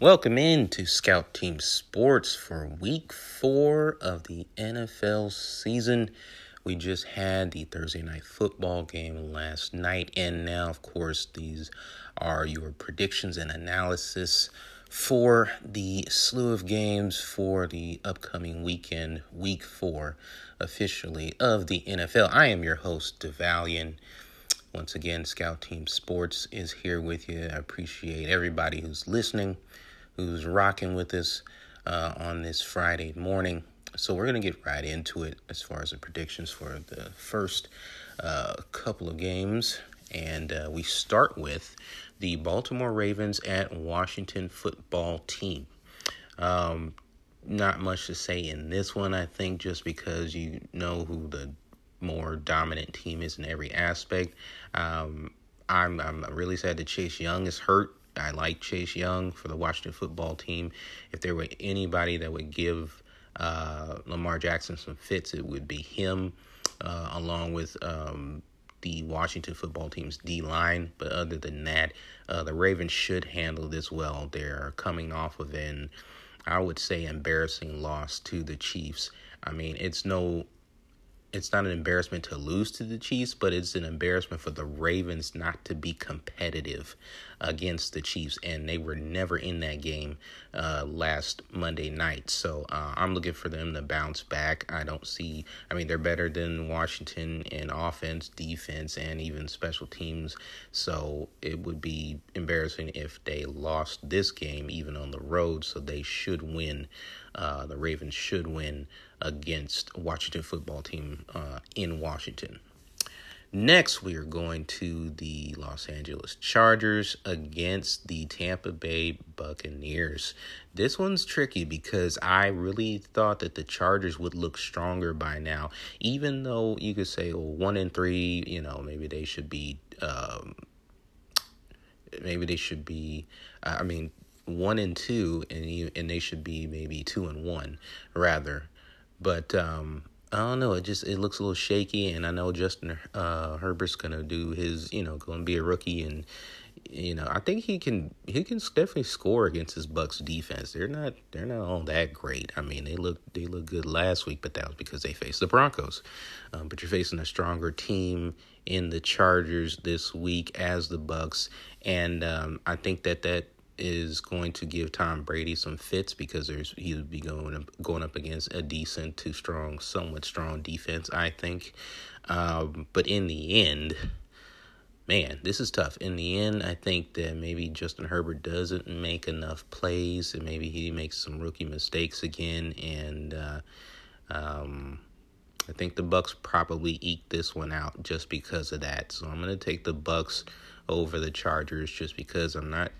Welcome in to Scout Team Sports for week four of the NFL season. We just had the Thursday night football game last night, and now, of course, these are your predictions and analysis for the slew of games for the upcoming weekend, week four, officially of the NFL. I am your host, DeValian. Once again, Scout Team Sports is here with you. I appreciate everybody who's listening who's rocking with us uh, on this Friday morning. So we're to get right into it as far as the predictions for the first uh, couple of games. And uh, we start with the Baltimore Ravens at Washington football team. Um, not much to say in this one, I think, just because you know who the more dominant team is in every aspect. Um, I'm I'm really sad that Chase Young is hurt. I like Chase Young for the Washington football team. If there were anybody that would give uh, Lamar Jackson some fits, it would be him, uh, along with um, the Washington football team's D line. But other than that, uh, the Ravens should handle this well. They're coming off of an, I would say, embarrassing loss to the Chiefs. I mean, it's no it's not an embarrassment to lose to the Chiefs, but it's an embarrassment for the Ravens not to be competitive against the Chiefs, and they were never in that game uh, last Monday night. So uh, I'm looking for them to bounce back. I don't see. I mean, they're better than Washington in offense, defense, and even special teams. So it would be embarrassing if they lost this game, even on the road. So they should win. Uh, the Ravens should win against Washington football team uh, in Washington. Next, we are going to the Los Angeles Chargers against the Tampa Bay Buccaneers. This one's tricky because I really thought that the Chargers would look stronger by now, even though you could say, well, one in three, you know, maybe they should be, um, maybe they should be, I mean, one and two, and you, and they should be maybe two and one rather. But um, I don't know. It just it looks a little shaky, and I know Justin uh, Herbert's gonna do his, you know, to be a rookie, and you know, I think he can he can definitely score against his Bucks defense. They're not they're not all that great. I mean, they look they look good last week, but that was because they faced the Broncos. Um, but you're facing a stronger team in the Chargers this week as the Bucks, and um, I think that that is going to give Tom Brady some fits because there's he would be going up, going up against a decent to strong, somewhat strong defense, I think. Um, but in the end, man, this is tough. In the end, I think that maybe Justin Herbert doesn't make enough plays, and maybe he makes some rookie mistakes again, and uh, um, I think the Bucks probably eke this one out just because of that. So I'm gonna take the Bucks over the Chargers just because I'm not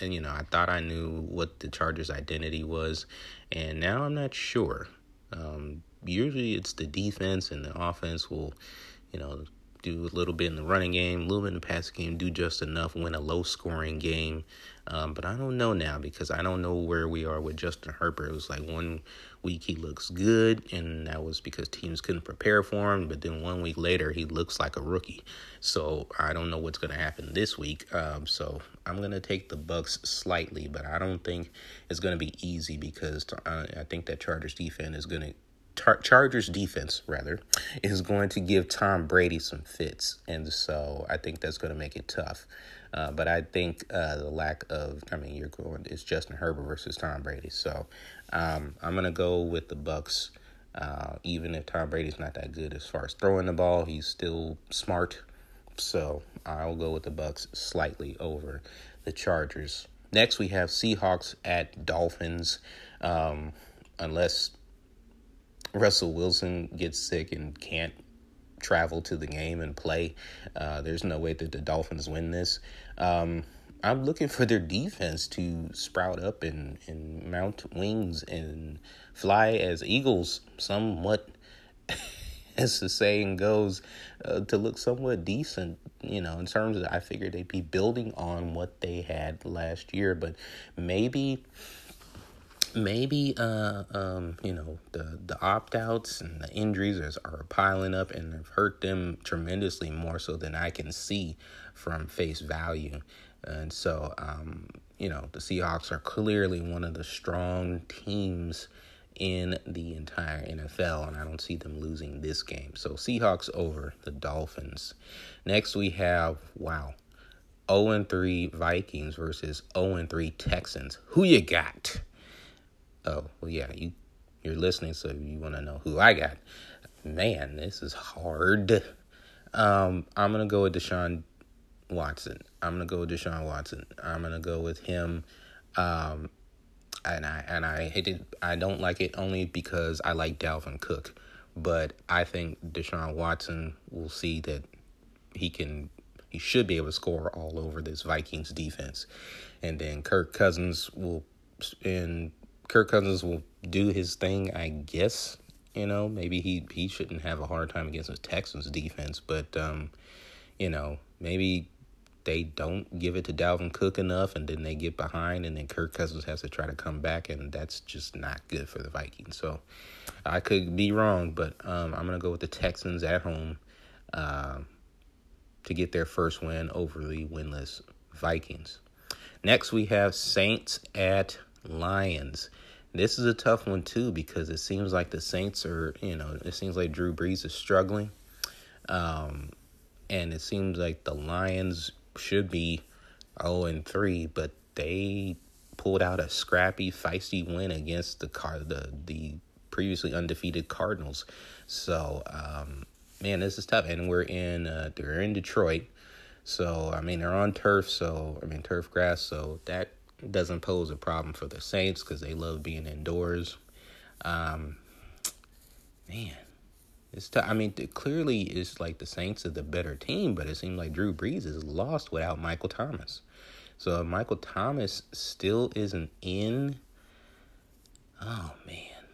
and you know, I thought I knew what the Chargers' identity was, and now I'm not sure. Um, usually, it's the defense and the offense will, you know, do a little bit in the running game, a little bit in the passing game, do just enough, win a low scoring game. Um, but I don't know now because I don't know where we are with Justin Herbert. It was like one week he looks good, and that was because teams couldn't prepare for him. But then one week later, he looks like a rookie. So I don't know what's going to happen this week. Um, so I'm going to take the Bucks slightly, but I don't think it's going to be easy because uh, I think that Chargers defense is going to Tar- Chargers defense rather is going to give Tom Brady some fits, and so I think that's going to make it tough. Uh, but I think uh, the lack of, I mean, you're going, it's Justin Herbert versus Tom Brady. So um, I'm going to go with the Bucks. Uh, even if Tom Brady's not that good as far as throwing the ball, he's still smart. So I'll go with the Bucks slightly over the Chargers. Next, we have Seahawks at Dolphins. Um, unless Russell Wilson gets sick and can't travel to the game and play, uh, there's no way that the Dolphins win this. Um, I'm looking for their defense to sprout up and, and mount wings and fly as eagles, somewhat, as the saying goes, uh, to look somewhat decent. You know, in terms of, I figured they'd be building on what they had last year, but maybe maybe uh um you know the the opt outs and the injuries are, are piling up and have hurt them tremendously more so than I can see from face value, and so um you know the Seahawks are clearly one of the strong teams in the entire NFL, and I don't see them losing this game. So Seahawks over the Dolphins. Next we have wow. 0 3 Vikings versus 0 3 Texans. Who you got? Oh, well, yeah, you you're listening, so you want to know who I got. Man, this is hard. Um, I'm gonna go with Deshaun Watson. I'm gonna go with Deshaun Watson. I'm gonna go with him. Um, and I and I hate it. I don't like it only because I like Dalvin Cook, but I think Deshaun Watson will see that he can. He should be able to score all over this Vikings defense, and then Kirk Cousins will and Kirk Cousins will do his thing, I guess. You know, maybe he he shouldn't have a hard time against the Texans defense, but um, you know, maybe they don't give it to Dalvin Cook enough, and then they get behind, and then Kirk Cousins has to try to come back, and that's just not good for the Vikings. So I could be wrong, but um, I'm gonna go with the Texans at home uh, to get their first win over the winless Vikings. Next, we have Saints at Lions. This is a tough one too because it seems like the Saints are, you know, it seems like Drew Brees is struggling. Um, and it seems like the Lions should be 0 and 3, but they pulled out a scrappy, feisty win against the car the the previously undefeated Cardinals. So, um, man, this is tough. And we're in uh, they're in Detroit. So, I mean, they're on turf, so I mean turf grass, so that doesn't pose a problem for the Saints because they love being indoors. Um, man, it's t- I mean, clearly it's like the Saints are the better team, but it seems like Drew Brees is lost without Michael Thomas. So if Michael Thomas still isn't in, oh man,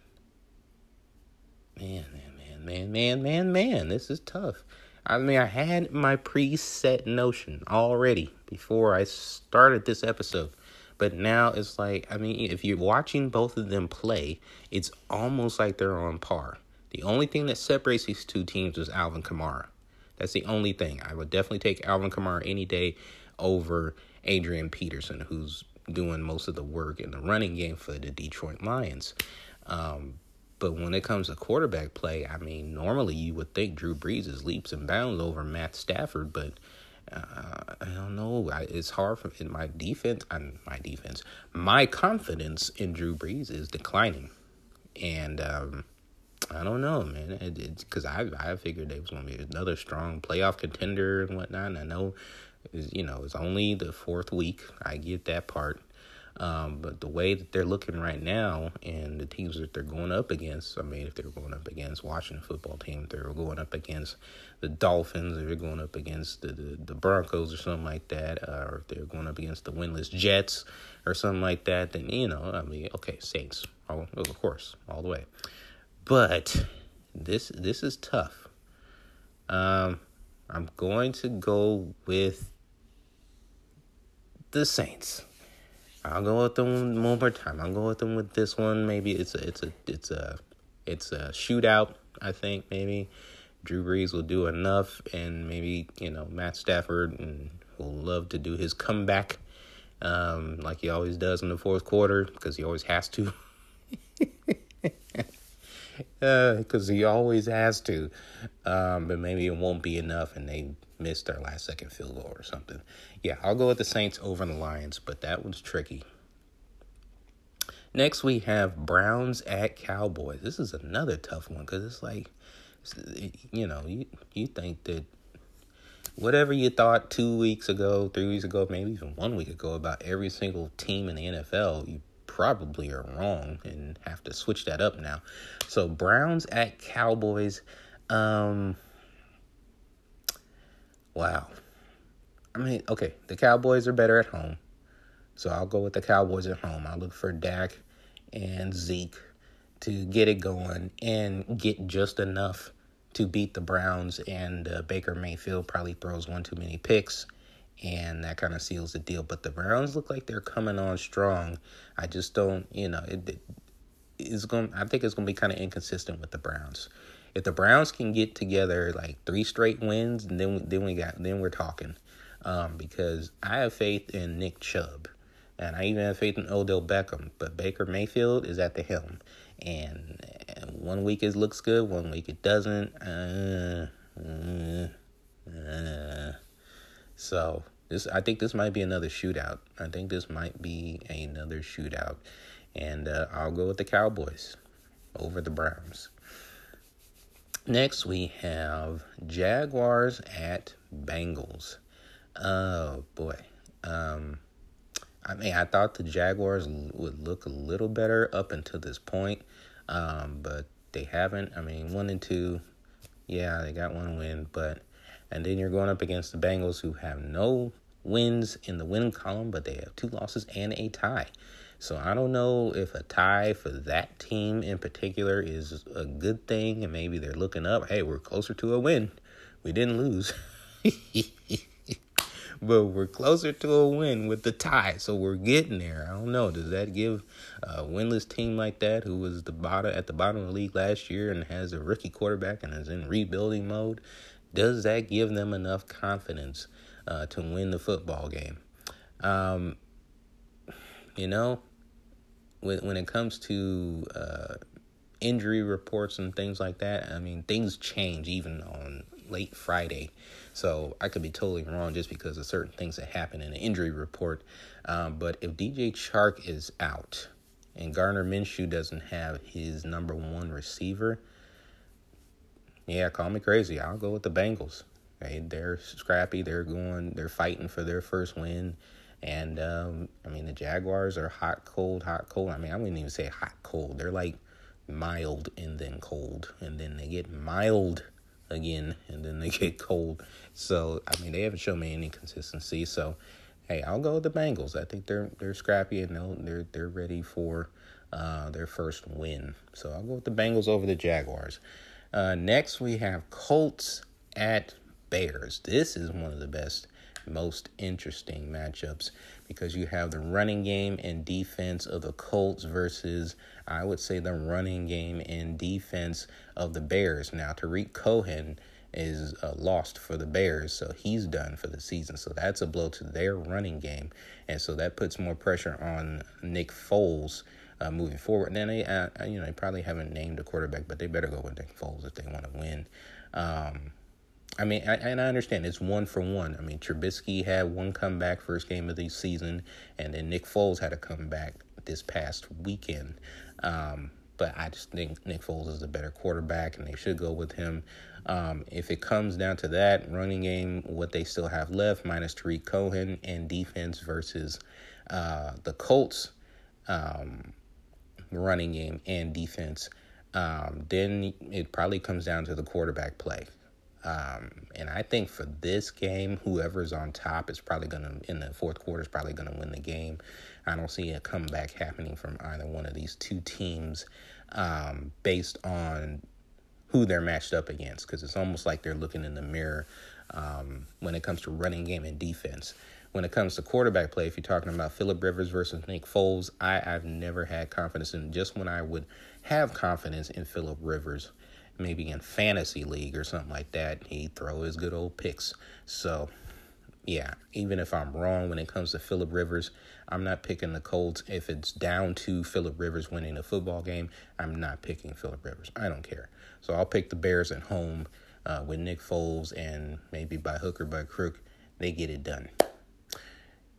man, man, man, man, man, man, this is tough. I mean, I had my preset notion already before I started this episode. But now it's like, I mean, if you're watching both of them play, it's almost like they're on par. The only thing that separates these two teams is Alvin Kamara. That's the only thing. I would definitely take Alvin Kamara any day over Adrian Peterson, who's doing most of the work in the running game for the Detroit Lions. Um, but when it comes to quarterback play, I mean, normally you would think Drew Brees is leaps and bounds over Matt Stafford, but uh, I don't know. I, it's hard for in my defense. I'm my defense. My confidence in Drew Brees is declining, and um, I don't know, man. It, it's because I I figured they was gonna be another strong playoff contender and whatnot. And I know, you know, it's only the fourth week. I get that part, um, but the way that they're looking right now and the teams that they're going up against, I mean, if they're going up against Washington football team, they're going up against the Dolphins, if they're going up against the, the, the Broncos or something like that, uh, or if they're going up against the winless Jets or something like that, then, you know, I mean, okay, Saints, all, of course, all the way. But this this is tough. Um, I'm going to go with the Saints. I'll go with them one more time. I'll go with them with this one. Maybe it's a it's a it's a it's a shootout. I think maybe Drew Brees will do enough, and maybe you know Matt Stafford and will love to do his comeback, um, like he always does in the fourth quarter because he always has to. because uh, he always has to. Um, but maybe it won't be enough, and they missed their last second field goal or something. Yeah, I'll go with the Saints over the Lions, but that one's tricky. Next, we have Browns at Cowboys. This is another tough one because it's like, you know, you you think that whatever you thought two weeks ago, three weeks ago, maybe even one week ago about every single team in the NFL, you probably are wrong and have to switch that up now. So Browns at Cowboys. Um, wow. I mean, okay, the Cowboys are better at home. So I'll go with the Cowboys at home. I'll look for Dak and Zeke to get it going and get just enough to beat the Browns. And uh, Baker Mayfield probably throws one too many picks and that kind of seals the deal. But the Browns look like they're coming on strong. I just don't, you know, it, it is going. I think it's going to be kind of inconsistent with the Browns. If the Browns can get together like three straight wins, and then then we got then we're talking. Um, because I have faith in Nick Chubb, and I even have faith in Odell Beckham. But Baker Mayfield is at the helm, and, and one week it looks good, one week it doesn't. Uh, uh, uh. So this, I think this might be another shootout. I think this might be another shootout, and uh, I'll go with the Cowboys over the Browns. Next, we have Jaguars at Bengals. Oh boy. Um, I mean, I thought the Jaguars would look a little better up until this point, um, but they haven't. I mean, one and two, yeah, they got one win, but and then you're going up against the Bengals who have no wins in the win column, but they have two losses and a tie. So I don't know if a tie for that team in particular is a good thing, and maybe they're looking up. Hey, we're closer to a win. We didn't lose. but we're closer to a win with the tie, so we're getting there. I don't know. Does that give a winless team like that, who was the bottom at the bottom of the league last year and has a rookie quarterback and is in rebuilding mode, does that give them enough confidence uh, to win the football game? Um, you know, when when it comes to uh, injury reports and things like that, I mean, things change even on late Friday. So I could be totally wrong just because of certain things that happen in an injury report. Um, but if DJ Chark is out and Gardner Minshew doesn't have his number one receiver, yeah, call me crazy. I'll go with the Bengals. Right? They're scrappy. They're going. They're fighting for their first win. And um, I mean, the Jaguars are hot, cold, hot, cold. I mean, I wouldn't even say hot, cold. They're like mild and then cold, and then they get mild again, and then they get cold. So I mean, they haven't shown me any consistency. So hey, I'll go with the Bengals. I think they're they're scrappy and they're they're they're ready for uh, their first win. So I'll go with the Bengals over the Jaguars. Uh, next, we have Colts at Bears. This is one of the best, most interesting matchups because you have the running game and defense of the Colts versus, I would say, the running game and defense of the Bears. Now, Tarik Cohen is uh, lost for the Bears, so he's done for the season. So that's a blow to their running game, and so that puts more pressure on Nick Foles uh, moving forward. And then they, uh, you know, they probably haven't named a quarterback, but they better go with Nick Foles if they want to win. Um, I mean, I, and I understand it's one for one. I mean, Trubisky had one comeback first game of the season, and then Nick Foles had a comeback this past weekend. Um, but I just think Nick Foles is a better quarterback, and they should go with him. Um, if it comes down to that running game, what they still have left minus Tarik Cohen and defense versus uh, the Colts. Um, running game and defense, um, then it probably comes down to the quarterback play. Um, and I think for this game, whoever's on top is probably going to, in the fourth quarter, is probably going to win the game. I don't see a comeback happening from either one of these two teams um, based on who they're matched up against because it's almost like they're looking in the mirror um, when it comes to running game and defense when it comes to quarterback play, if you're talking about Philip Rivers versus Nick Foles, I, I've never had confidence in just when I would have confidence in Philip Rivers, maybe in fantasy league or something like that, he'd throw his good old picks. So yeah, even if I'm wrong when it comes to Philip Rivers, I'm not picking the Colts. If it's down to Philip Rivers winning a football game, I'm not picking Philip Rivers. I don't care. So I'll pick the Bears at home uh, with Nick Foles, and maybe by hook or by crook, they get it done.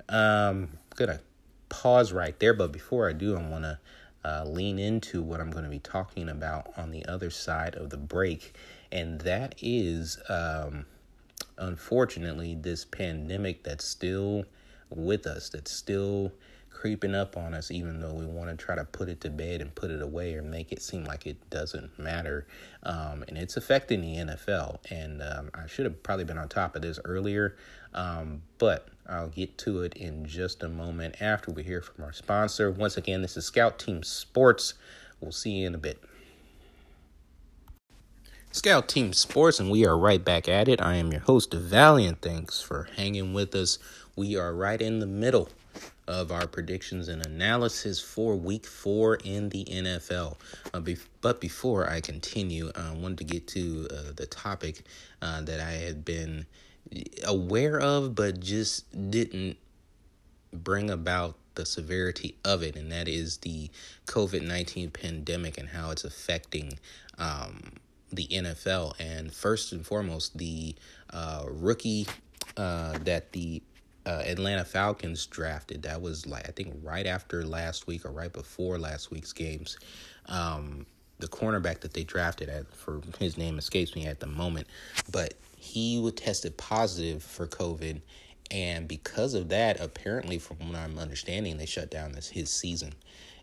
Um, I'm gonna pause right there, but before I do, I want to uh, lean into what I'm going to be talking about on the other side of the break, and that is, um, unfortunately, this pandemic that's still with us, that's still creeping up on us, even though we want to try to put it to bed and put it away or make it seem like it doesn't matter. Um, and it's affecting the NFL. And um, I should have probably been on top of this earlier, um, but I'll get to it in just a moment after we hear from our sponsor. Once again, this is Scout Team Sports. We'll see you in a bit. Scout Team Sports, and we are right back at it. I am your host, Valiant. Thanks for hanging with us. We are right in the middle of our predictions and analysis for week four in the NFL. Uh, be- but before I continue, I wanted to get to uh, the topic uh, that I had been aware of, but just didn't bring about the severity of it, and that is the COVID 19 pandemic and how it's affecting. Um, the NFL, and first and foremost, the uh, rookie uh, that the uh, Atlanta Falcons drafted. That was like I think right after last week or right before last week's games. Um, the cornerback that they drafted for his name escapes me at the moment, but he was tested positive for COVID, and because of that, apparently, from what I'm understanding, they shut down this his season.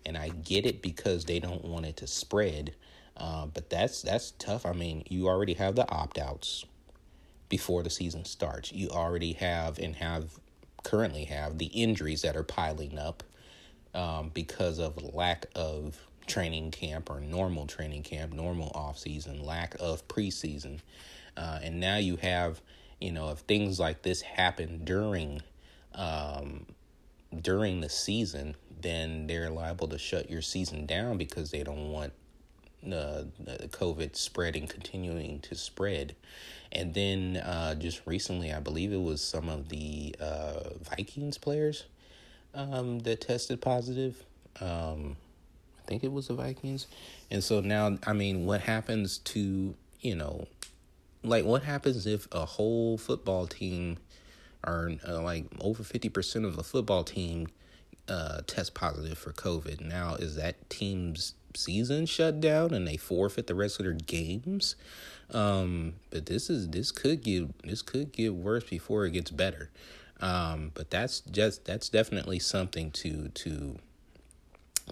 And I get it because they don't want it to spread. Uh, but that's that's tough. I mean, you already have the opt outs before the season starts. You already have and have currently have the injuries that are piling up um, because of lack of training camp or normal training camp, normal off season, lack of preseason, uh, and now you have, you know, if things like this happen during um, during the season, then they're liable to shut your season down because they don't want uh, the COVID spreading, continuing to spread. And then uh, just recently, I believe it was some of the uh, Vikings players um, that tested positive. Um, I think it was the Vikings. And so now, I mean, what happens to, you know, like what happens if a whole football team or uh, like over 50% of the football team uh, test positive for COVID? Now, is that team's season shut down and they forfeit the rest of their games. Um, but this is this could get this could get worse before it gets better. Um, but that's just that's definitely something to to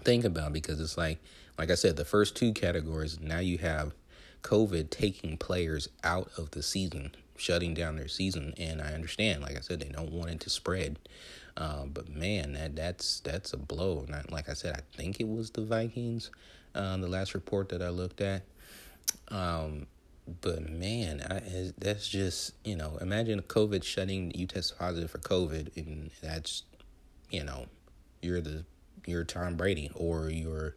think about because it's like like I said, the first two categories now you have COVID taking players out of the season, shutting down their season, and I understand. Like I said, they don't want it to spread. Um, but man, that that's that's a blow. Not like I said, I think it was the Vikings. Uh, the last report that I looked at. Um, but man, I, that's just you know, imagine COVID shutting you test positive for COVID, and that's you know, you're the you're Tom Brady or you're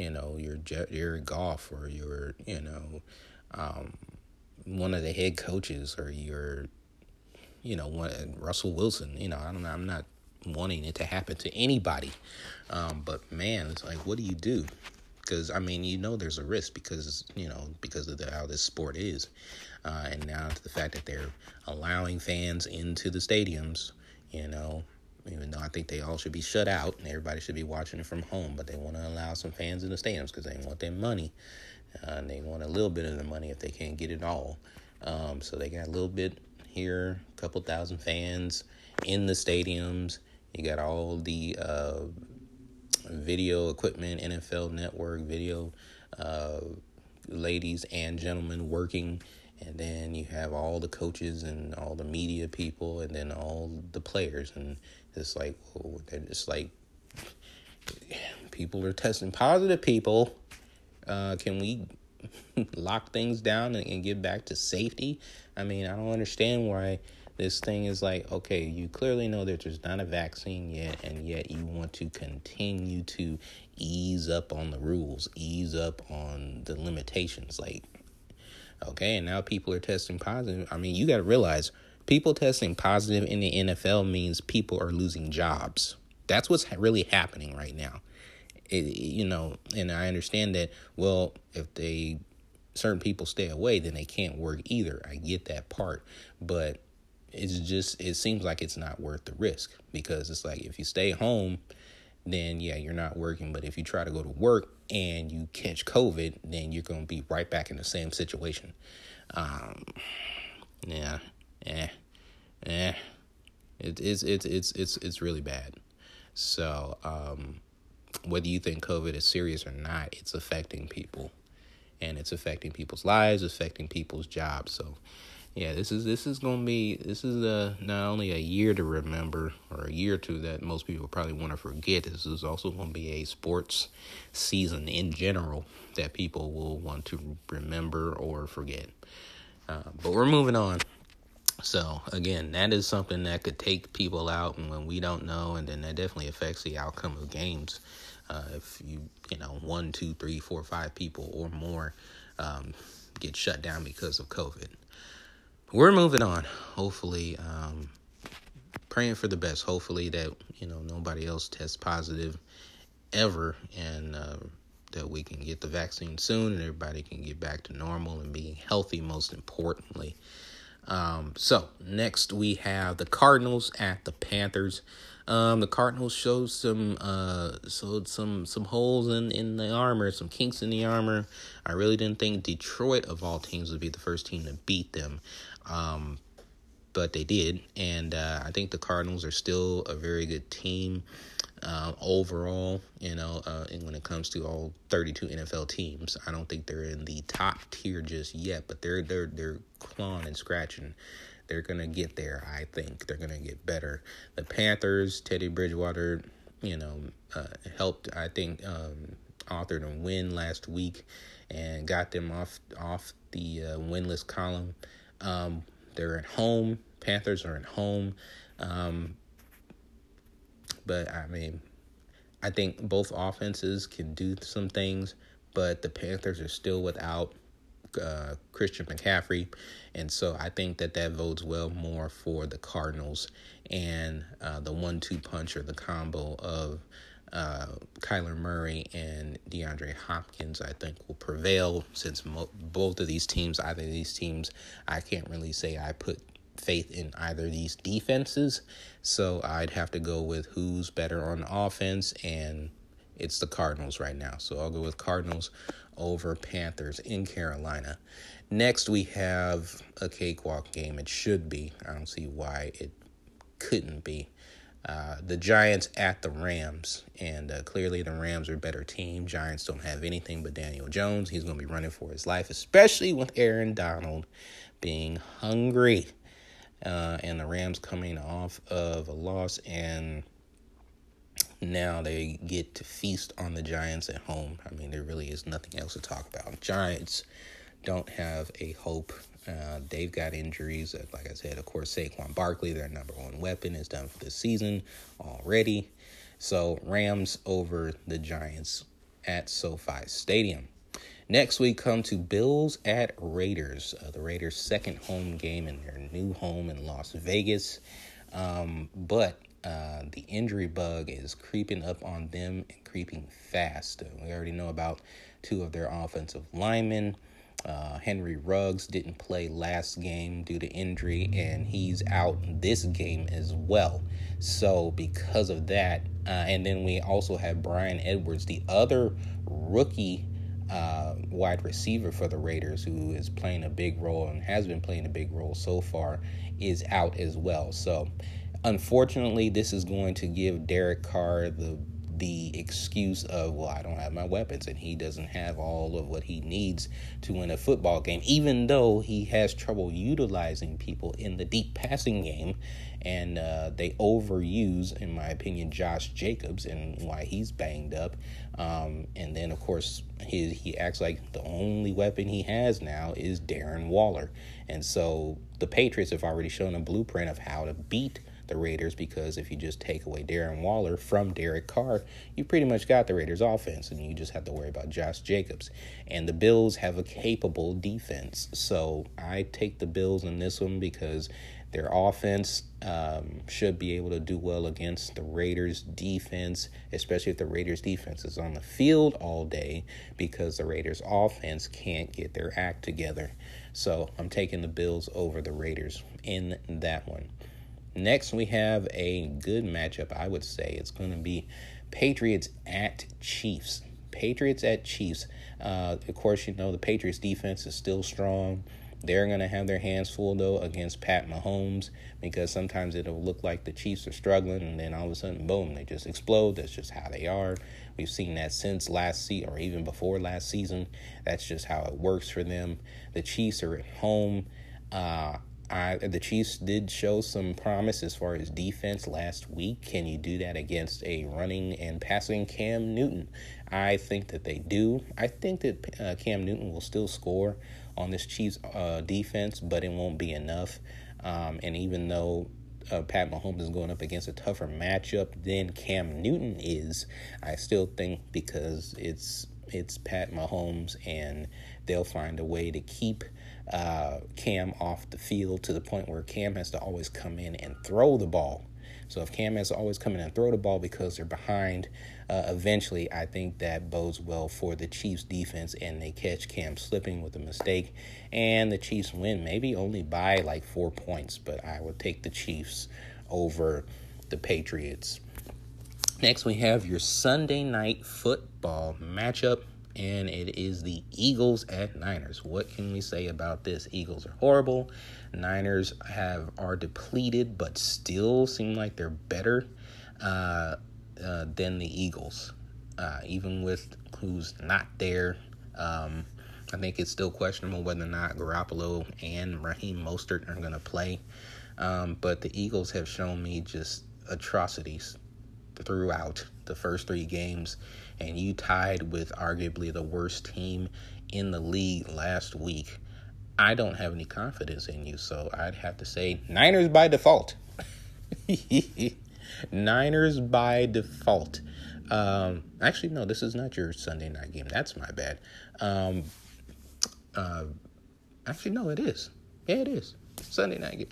you know you're Jared Goff or you're you know um, one of the head coaches or you're you know one Russell Wilson. You know, I don't know. I'm not wanting it to happen to anybody. Um, but man, it's like, what do you do? Because I mean, you know, there's a risk because you know because of the, how this sport is, uh, and now to the fact that they're allowing fans into the stadiums. You know, even though I think they all should be shut out and everybody should be watching it from home, but they want to allow some fans in the stadiums because they want their money. Uh, and they want a little bit of the money if they can't get it all. Um, so they got a little bit here, a couple thousand fans in the stadiums. You got all the uh, video equipment, NFL Network video uh, ladies and gentlemen working, and then you have all the coaches and all the media people, and then all the players, and it's like it's like people are testing positive. People, uh, can we lock things down and, and get back to safety? I mean, I don't understand why this thing is like, okay, you clearly know that there's not a vaccine yet, and yet you want to continue to ease up on the rules, ease up on the limitations. Like, okay, and now people are testing positive. I mean, you got to realize people testing positive in the NFL means people are losing jobs. That's what's really happening right now. It, you know, and I understand that, well, if they certain people stay away, then they can't work either. I get that part. But it's just it seems like it's not worth the risk because it's like if you stay home then yeah you're not working but if you try to go to work and you catch covid then you're going to be right back in the same situation um yeah eh eh it, it's it's it's it's it's really bad so um whether you think covid is serious or not it's affecting people and it's affecting people's lives affecting people's jobs so yeah, this is this is gonna be this is a not only a year to remember or a year or two that most people probably want to forget. This is also gonna be a sports season in general that people will want to remember or forget. Uh, but we're moving on. So again, that is something that could take people out, and when we don't know, and then that definitely affects the outcome of games. Uh, if you you know one, two, three, four, five people or more um, get shut down because of COVID we're moving on. Hopefully, um, praying for the best. Hopefully that you know nobody else tests positive ever, and uh, that we can get the vaccine soon, and everybody can get back to normal and being healthy. Most importantly. Um, so next we have the Cardinals at the Panthers. Um, the Cardinals showed some uh showed some some holes in in the armor, some kinks in the armor. I really didn't think Detroit of all teams would be the first team to beat them. Um, but they did, and uh, I think the Cardinals are still a very good team uh, overall. You know, uh, and when it comes to all 32 NFL teams, I don't think they're in the top tier just yet, but they're they're they're clawing and scratching. They're gonna get there. I think they're gonna get better. The Panthers, Teddy Bridgewater, you know, uh, helped. I think um, authored a win last week and got them off off the uh, winless column. Um, they're at home. Panthers are at home. Um, but I mean, I think both offenses can do some things, but the Panthers are still without uh, Christian McCaffrey, and so I think that that votes well more for the Cardinals and uh, the one-two punch or the combo of uh, Kyler Murray and DeAndre Hopkins, I think, will prevail since mo- both of these teams, either of these teams, I can't really say I put faith in either of these defenses. So I'd have to go with who's better on offense, and it's the Cardinals right now. So I'll go with Cardinals over Panthers in Carolina. Next, we have a cakewalk game. It should be. I don't see why it couldn't be. Uh, the Giants at the Rams, and uh, clearly the Rams are a better team. Giants don't have anything but Daniel Jones. He's going to be running for his life, especially with Aaron Donald being hungry. Uh, and the Rams coming off of a loss, and now they get to feast on the Giants at home. I mean, there really is nothing else to talk about. Giants don't have a hope uh, they've got injuries. Uh, like I said, of course, Saquon Barkley, their number one weapon, is done for the season already. So Rams over the Giants at SoFi Stadium. Next, we come to Bills at Raiders. Uh, the Raiders' second home game in their new home in Las Vegas. Um, but uh, the injury bug is creeping up on them and creeping fast. We already know about two of their offensive linemen. Uh, Henry Ruggs didn't play last game due to injury, and he's out this game as well. So, because of that, uh, and then we also have Bryan Edwards, the other rookie uh, wide receiver for the Raiders, who is playing a big role and has been playing a big role so far, is out as well. So, unfortunately, this is going to give Derek Carr the the excuse of, well, I don't have my weapons, and he doesn't have all of what he needs to win a football game, even though he has trouble utilizing people in the deep passing game. And uh, they overuse, in my opinion, Josh Jacobs and why he's banged up. Um, and then, of course, he, he acts like the only weapon he has now is Darren Waller. And so the Patriots have already shown a blueprint of how to beat the Raiders because if you just take away Darren Waller from Derek Carr, you pretty much got the Raiders offense and you just have to worry about Josh Jacobs. And the Bills have a capable defense. So I take the Bills in this one because their offense um, should be able to do well against the Raiders' defense, especially if the Raiders' defense is on the field all day because the Raiders' offense can't get their act together. So I'm taking the Bills over the Raiders in that one. Next, we have a good matchup. I would say it's going to be Patriots at Chiefs. Patriots at Chiefs. Uh, of course, you know the Patriots defense is still strong. They're going to have their hands full, though, against Pat Mahomes because sometimes it'll look like the Chiefs are struggling and then all of a sudden, boom, they just explode. That's just how they are. We've seen that since last season or even before last season. That's just how it works for them. The Chiefs are at home. Uh, I, the Chiefs did show some promise as far as defense last week. Can you do that against a running and passing Cam Newton? I think that they do. I think that uh, Cam Newton will still score on this Chiefs uh, defense, but it won't be enough. Um, and even though uh, Pat Mahomes is going up against a tougher matchup than Cam Newton is, I still think because it's it's Pat Mahomes and they'll find a way to keep uh, Cam off the field to the point where Cam has to always come in and throw the ball. So if Cam has to always come in and throw the ball because they're behind, uh, eventually I think that bodes well for the Chiefs defense and they catch Cam slipping with a mistake and the Chiefs win maybe only by like four points, but I would take the Chiefs over the Patriots. Next, we have your Sunday night football matchup and it is the Eagles at Niners. What can we say about this? Eagles are horrible. Niners have are depleted, but still seem like they're better uh, uh, than the Eagles, uh, even with who's not there. Um, I think it's still questionable whether or not Garoppolo and Raheem Mostert are going to play. Um, but the Eagles have shown me just atrocities throughout the first three games, and you tied with arguably the worst team in the league last week. I don't have any confidence in you, so I'd have to say Niners by default. Niners by default. Um, actually, no, this is not your Sunday night game. That's my bad. Um, uh, actually, no, it is. Yeah, it is. Sunday night game.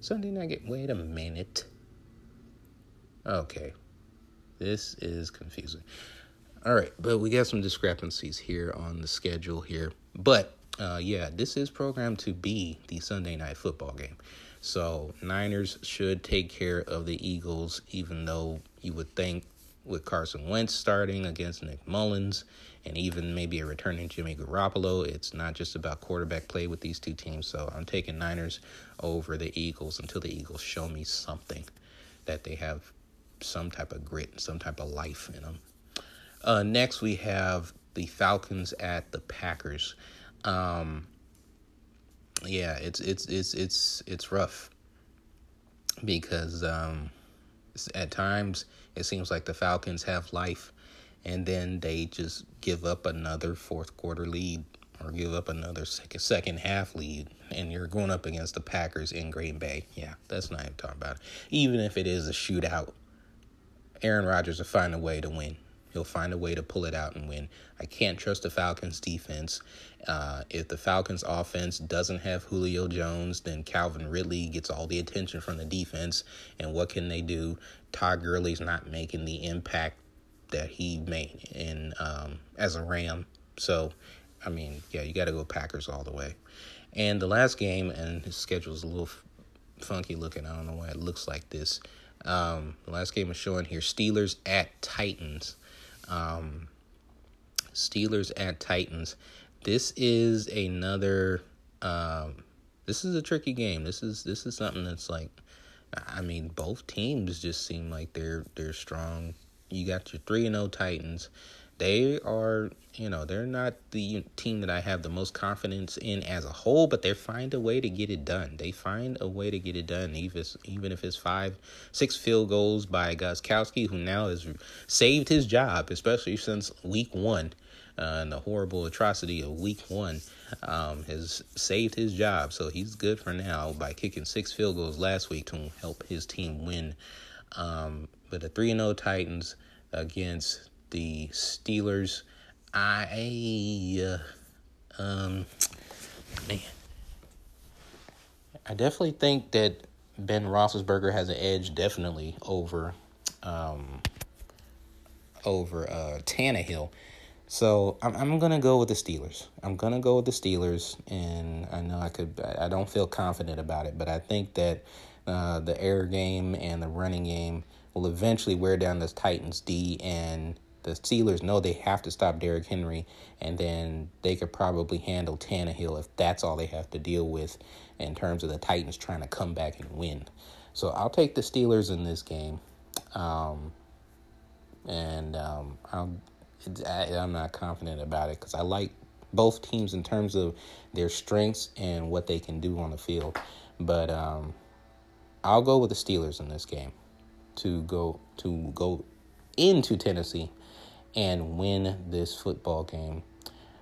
Sunday night game. Wait a minute. Okay. This is confusing. All right, but we got some discrepancies here on the schedule here. But uh, yeah, this is programmed to be the Sunday night football game. So Niners should take care of the Eagles, even though you would think with Carson Wentz starting against Nick Mullens and even maybe a returning Jimmy Garoppolo, it's not just about quarterback play with these two teams. So I'm taking Niners over the Eagles until the Eagles show me something that they have some type of grit, some type of life in them. Uh, next, we have the Falcons at the Packers. Um, yeah, it's it's it's it's it's rough because um, at times it seems like the Falcons have life, and then they just give up another fourth quarter lead or give up another second second half lead, and you're going up against the Packers in Green Bay. Yeah, that's not even talking about. It. Even if it is a shootout, Aaron Rodgers will find a way to win. He'll find a way to pull it out and win. I can't trust the Falcons defense. Uh, if the Falcons offense doesn't have Julio Jones, then Calvin Ridley gets all the attention from the defense. And what can they do? Todd Gurley's not making the impact that he made in um, as a Ram. So, I mean, yeah, you got to go Packers all the way. And the last game, and his schedule is a little funky looking. I don't know why it looks like this. Um, the last game is showing here Steelers at Titans. Um, Steelers at Titans. This is another. Um, this is a tricky game. This is this is something that's like, I mean, both teams just seem like they're they're strong. You got your three and zero oh Titans. They are, you know, they're not the team that I have the most confidence in as a whole, but they find a way to get it done. They find a way to get it done, even if, even if it's five, six field goals by Gostkowski, who now has saved his job, especially since week one. Uh, and the horrible atrocity of week one um, has saved his job. So he's good for now by kicking six field goals last week to help his team win. Um, but the 3 0 Titans against the Steelers. I, uh, um, man, I definitely think that Ben Roethlisberger has an edge, definitely over, um, over uh, Tannehill. So I'm I'm gonna go with the Steelers. I'm gonna go with the Steelers, and I know I could. I don't feel confident about it, but I think that uh, the air game and the running game will eventually wear down the Titans D, and the Steelers know they have to stop Derrick Henry, and then they could probably handle Tannehill if that's all they have to deal with in terms of the Titans trying to come back and win. So I'll take the Steelers in this game, um, and um, I'll, I, am not confident about it because I like both teams in terms of their strengths and what they can do on the field. But um, I'll go with the Steelers in this game to go to go into Tennessee and win this football game.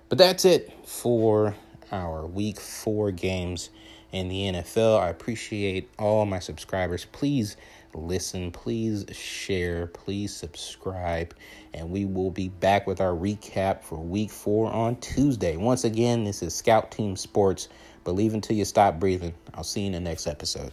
But that's it for our week four games in the NFL. I appreciate all my subscribers. Please listen, please share, please subscribe, and we will be back with our recap for week four on Tuesday. Once again, this is Scout Team Sports. Believe until you stop breathing. I'll see you in the next episode.